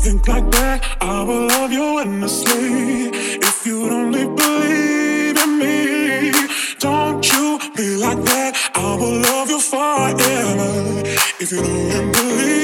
think like that, I will love you endlessly. If you'd only believe in me, don't you be like that, I will love you forever. If you don't believe.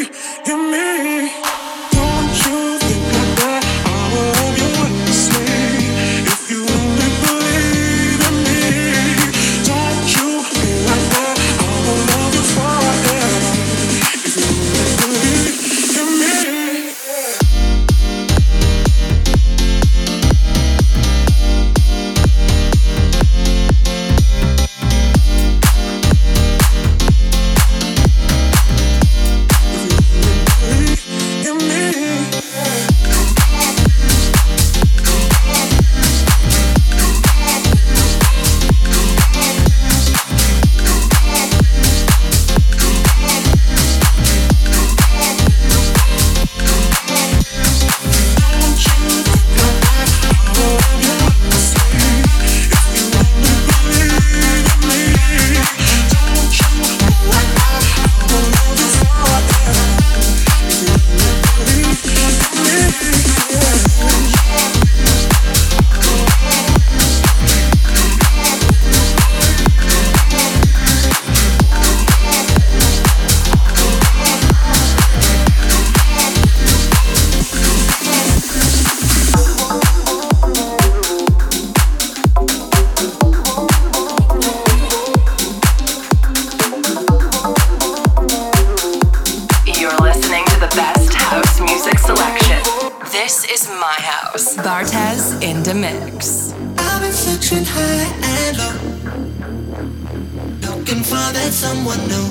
Can find that someone new.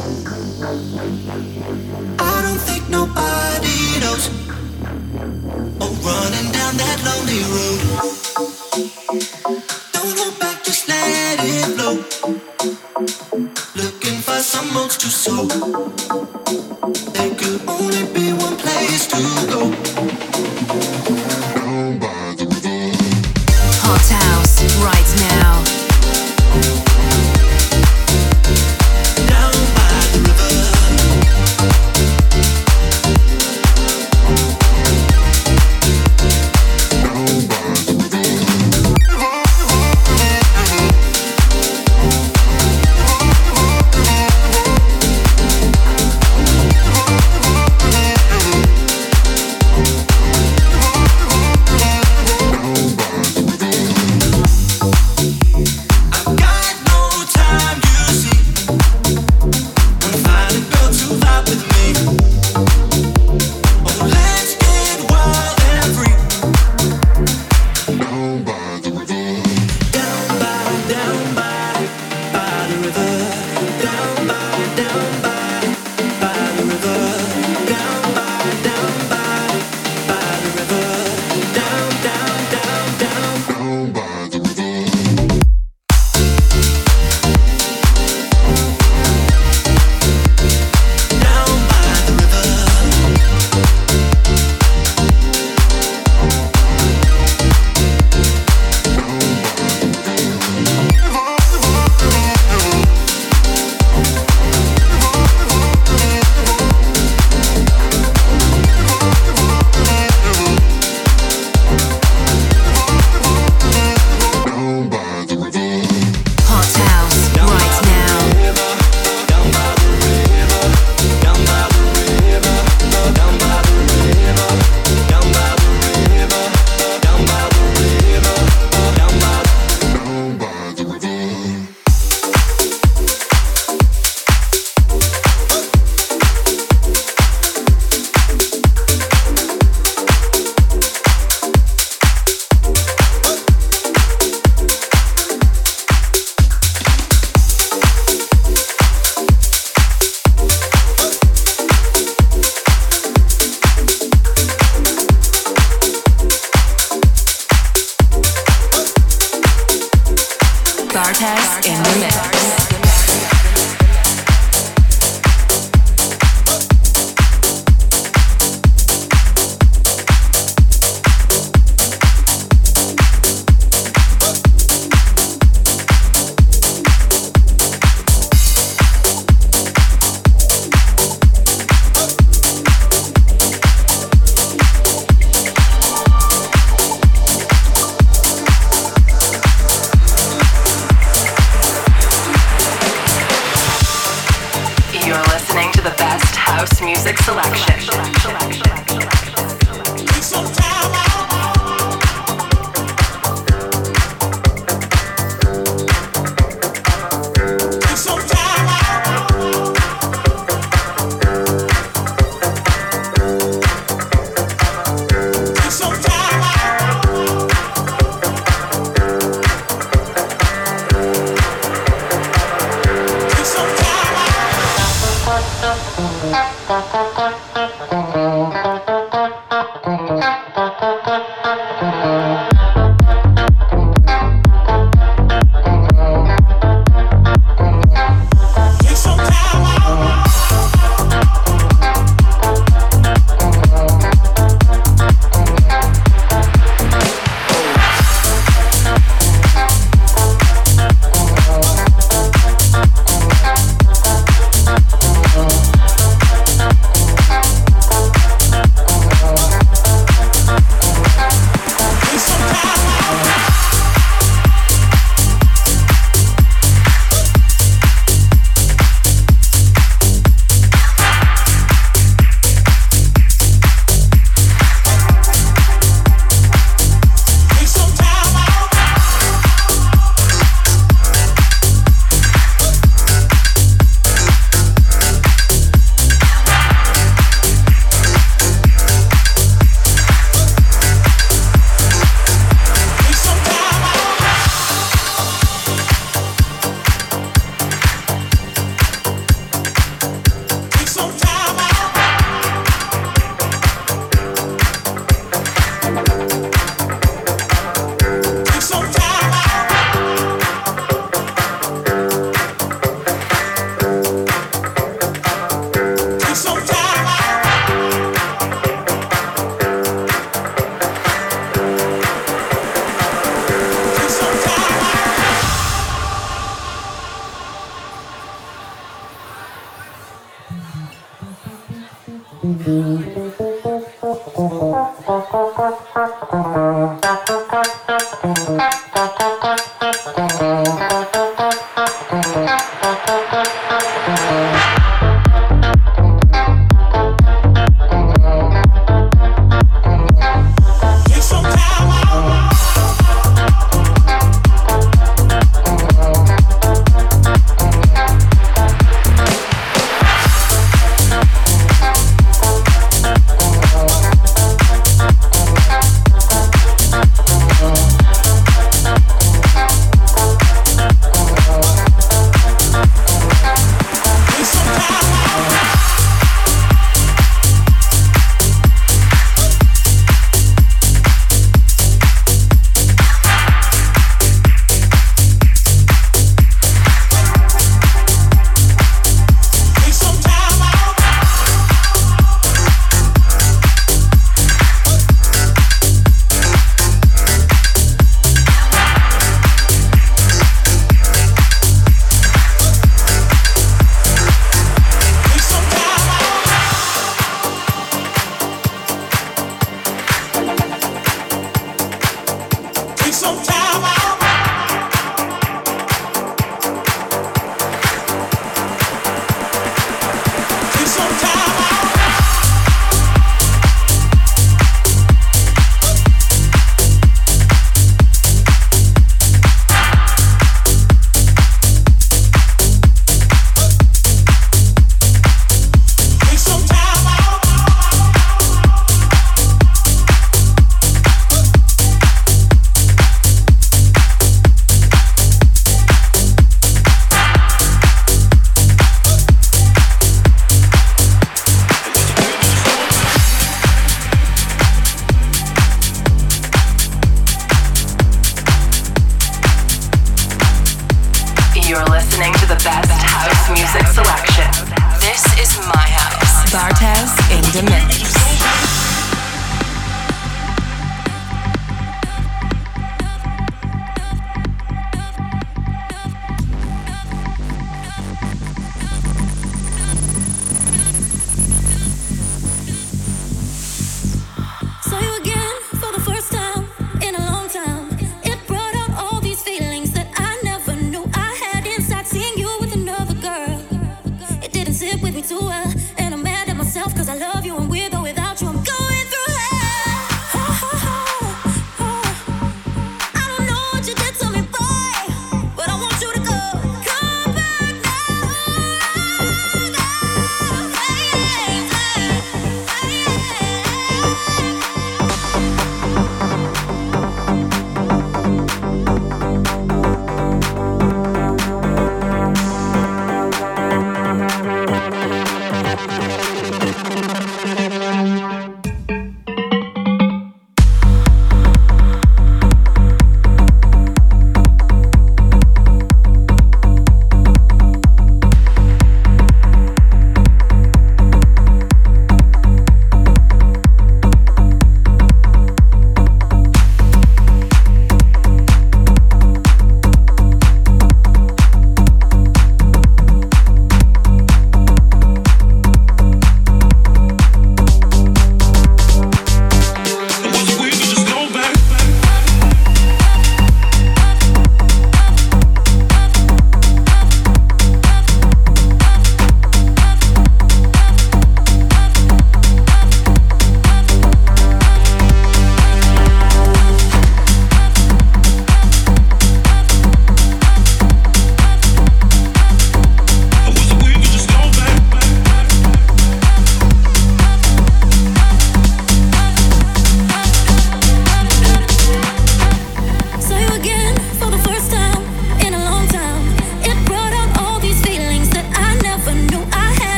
I don't think nobody knows. Oh, running down that lonely road.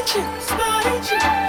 To spite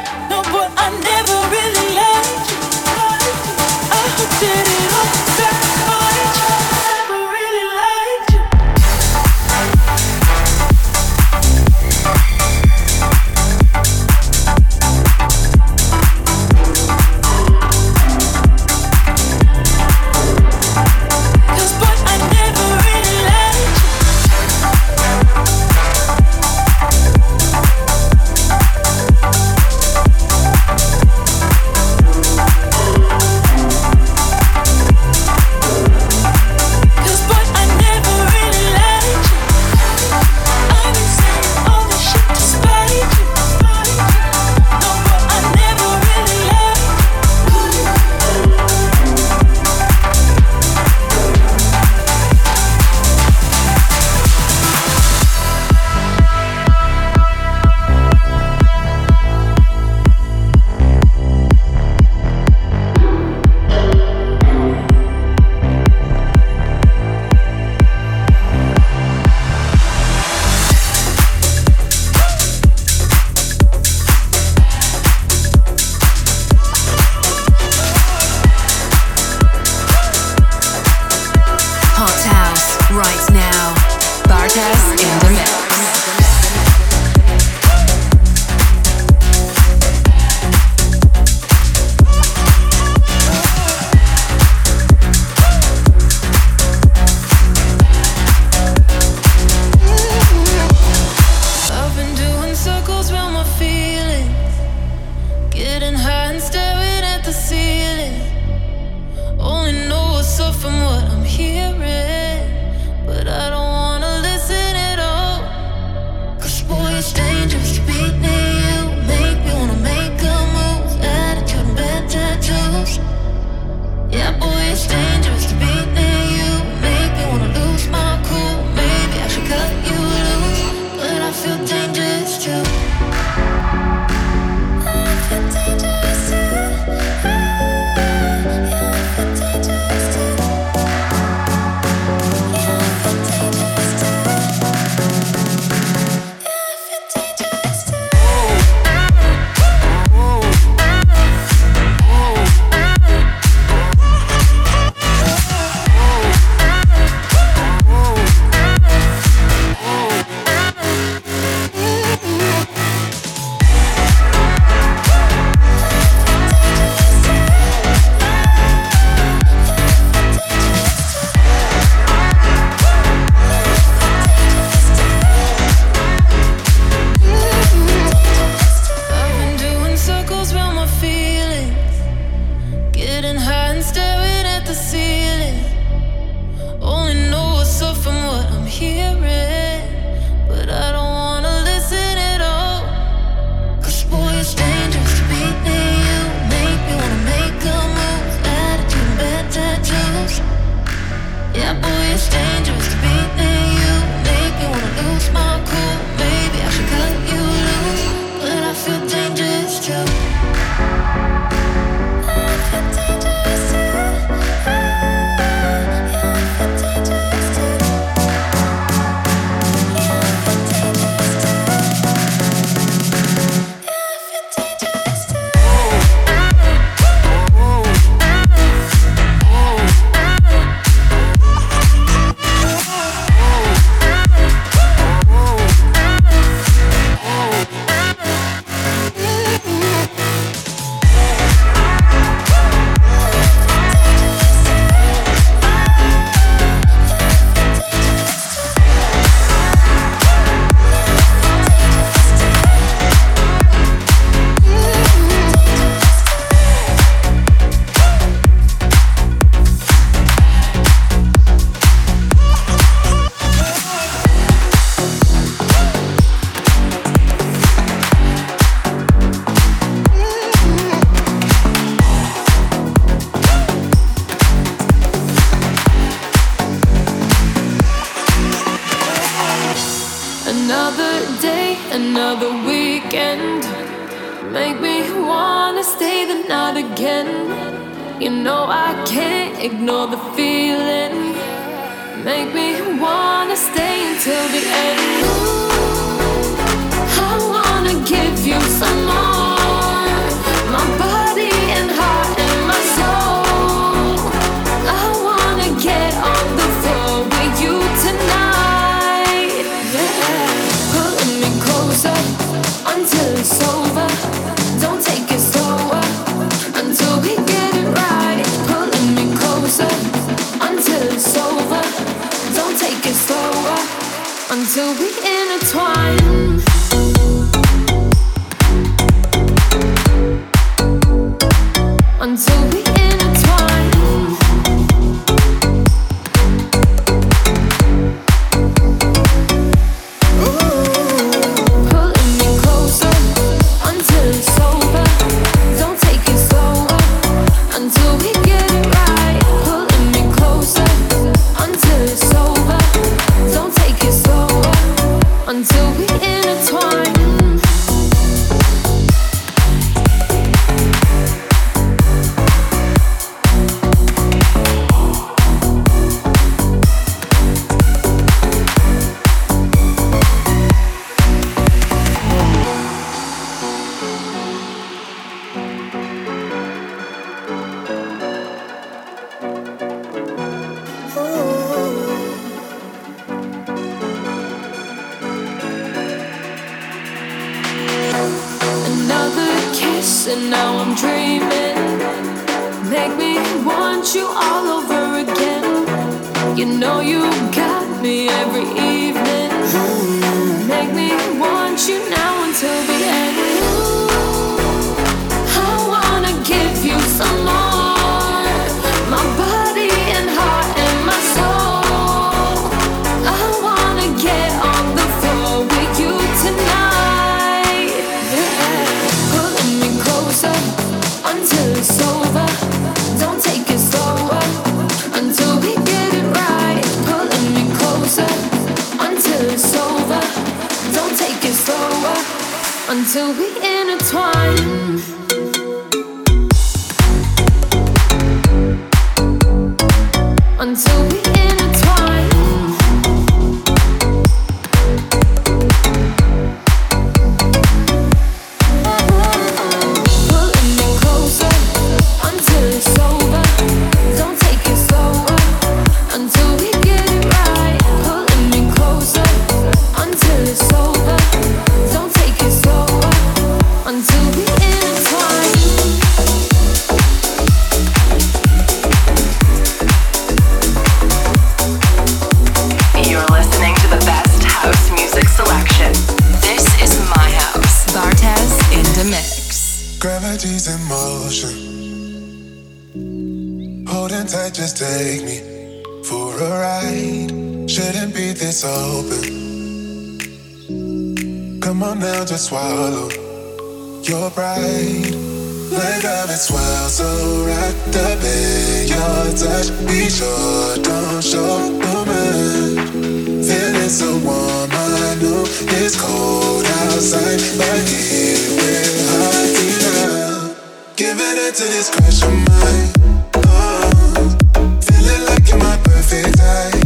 intertwined. She's in motion. Holding tight, just take me for a ride. Shouldn't be this open. Come on now, just swallow your pride. Leg of it swell, so wrapped up in your touch. Be sure, don't show the man. Feeling so warm, I know it's cold outside, but here we're high. Giving it to this crush of mine. Oh, feeling like you're my perfect type.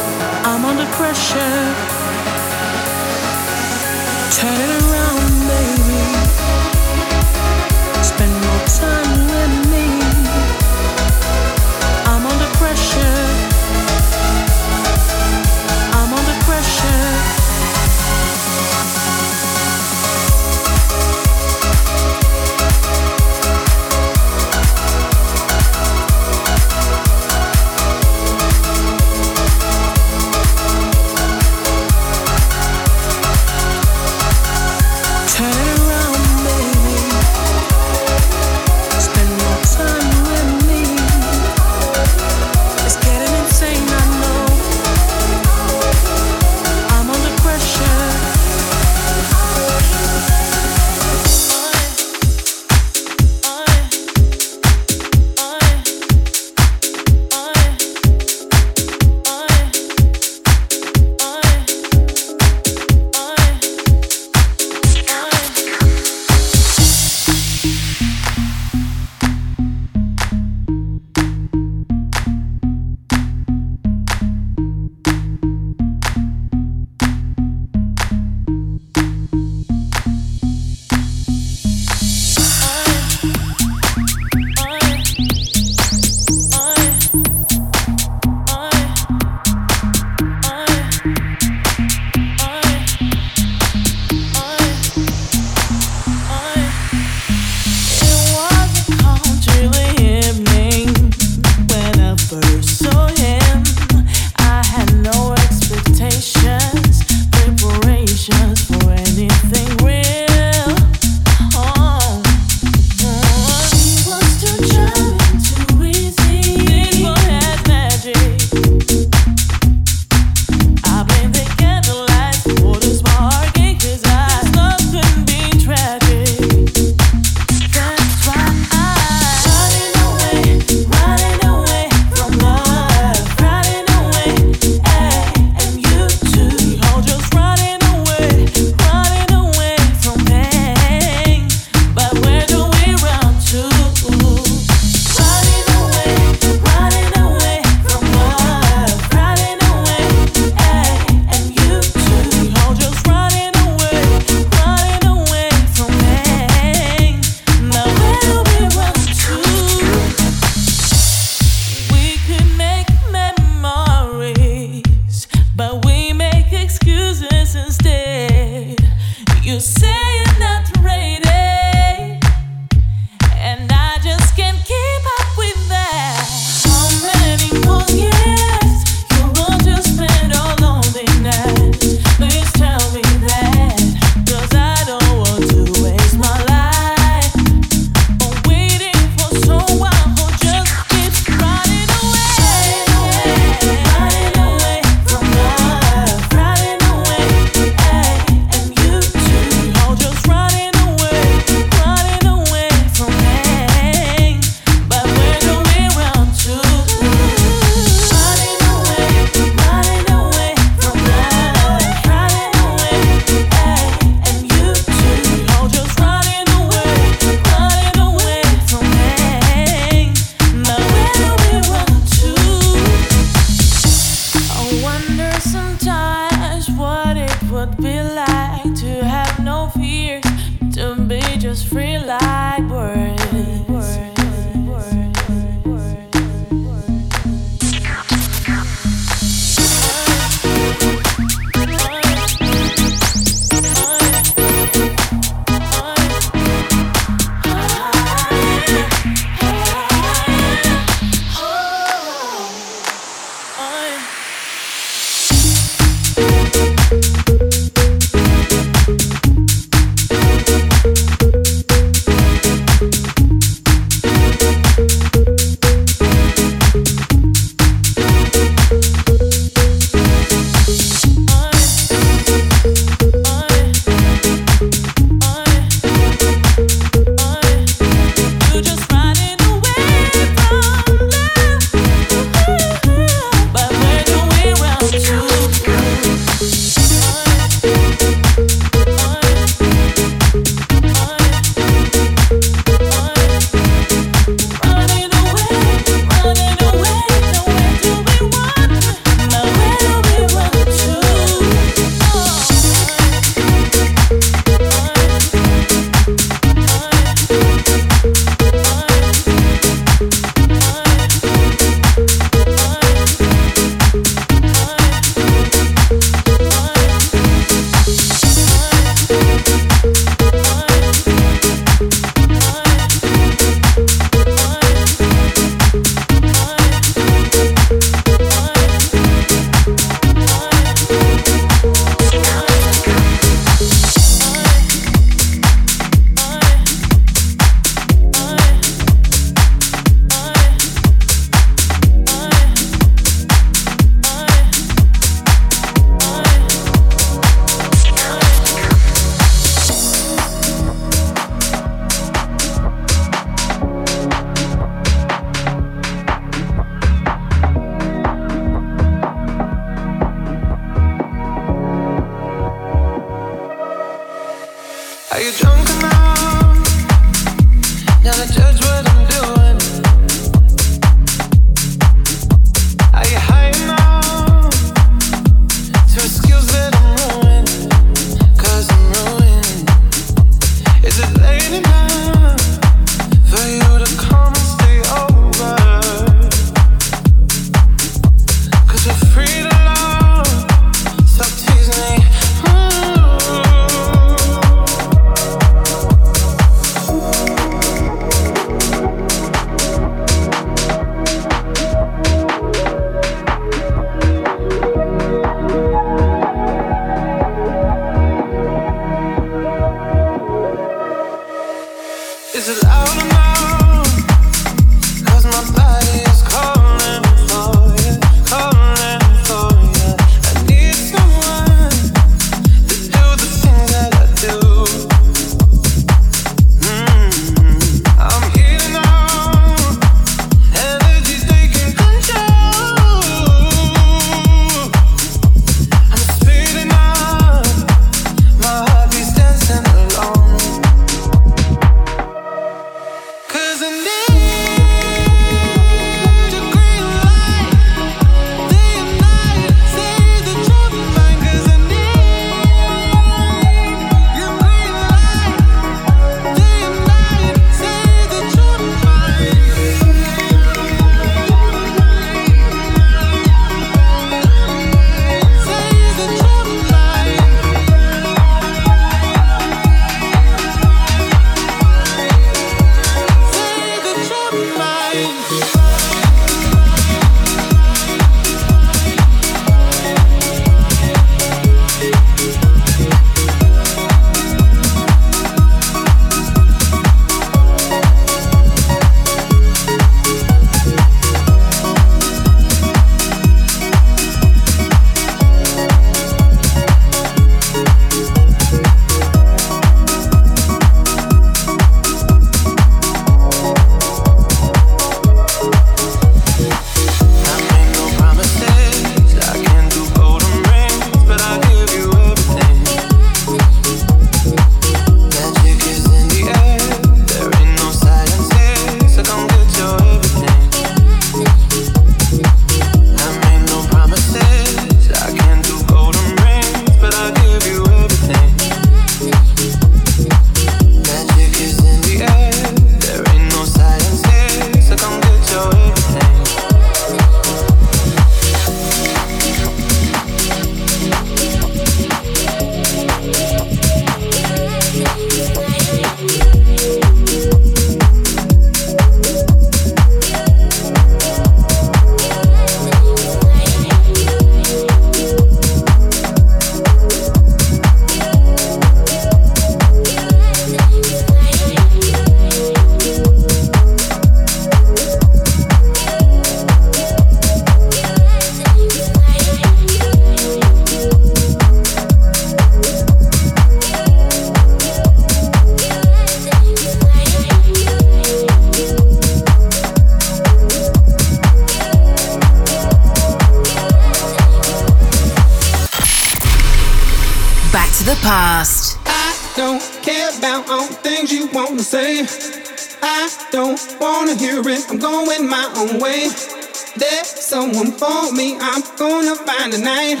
Gonna tonight.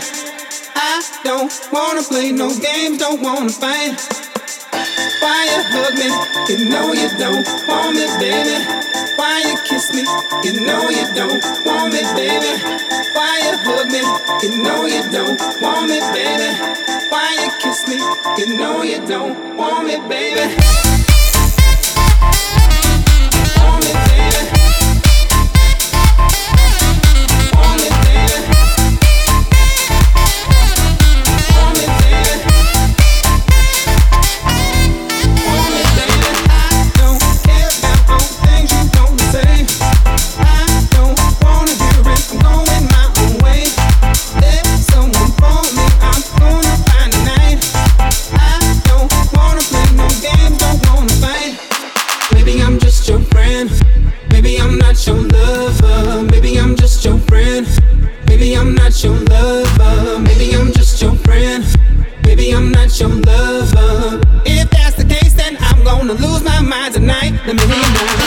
I don't wanna play no games. Don't wanna fight. Why you hug me? You know you don't want me, baby. Why you kiss me? You know you don't want me, baby. Why you hug me? You know you don't want me, baby. Why you kiss me? You know you don't want me, baby. Do Maybe I'm just your friend. Maybe I'm not your lover. If that's the case, then I'm gonna lose my get you back. In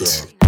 night.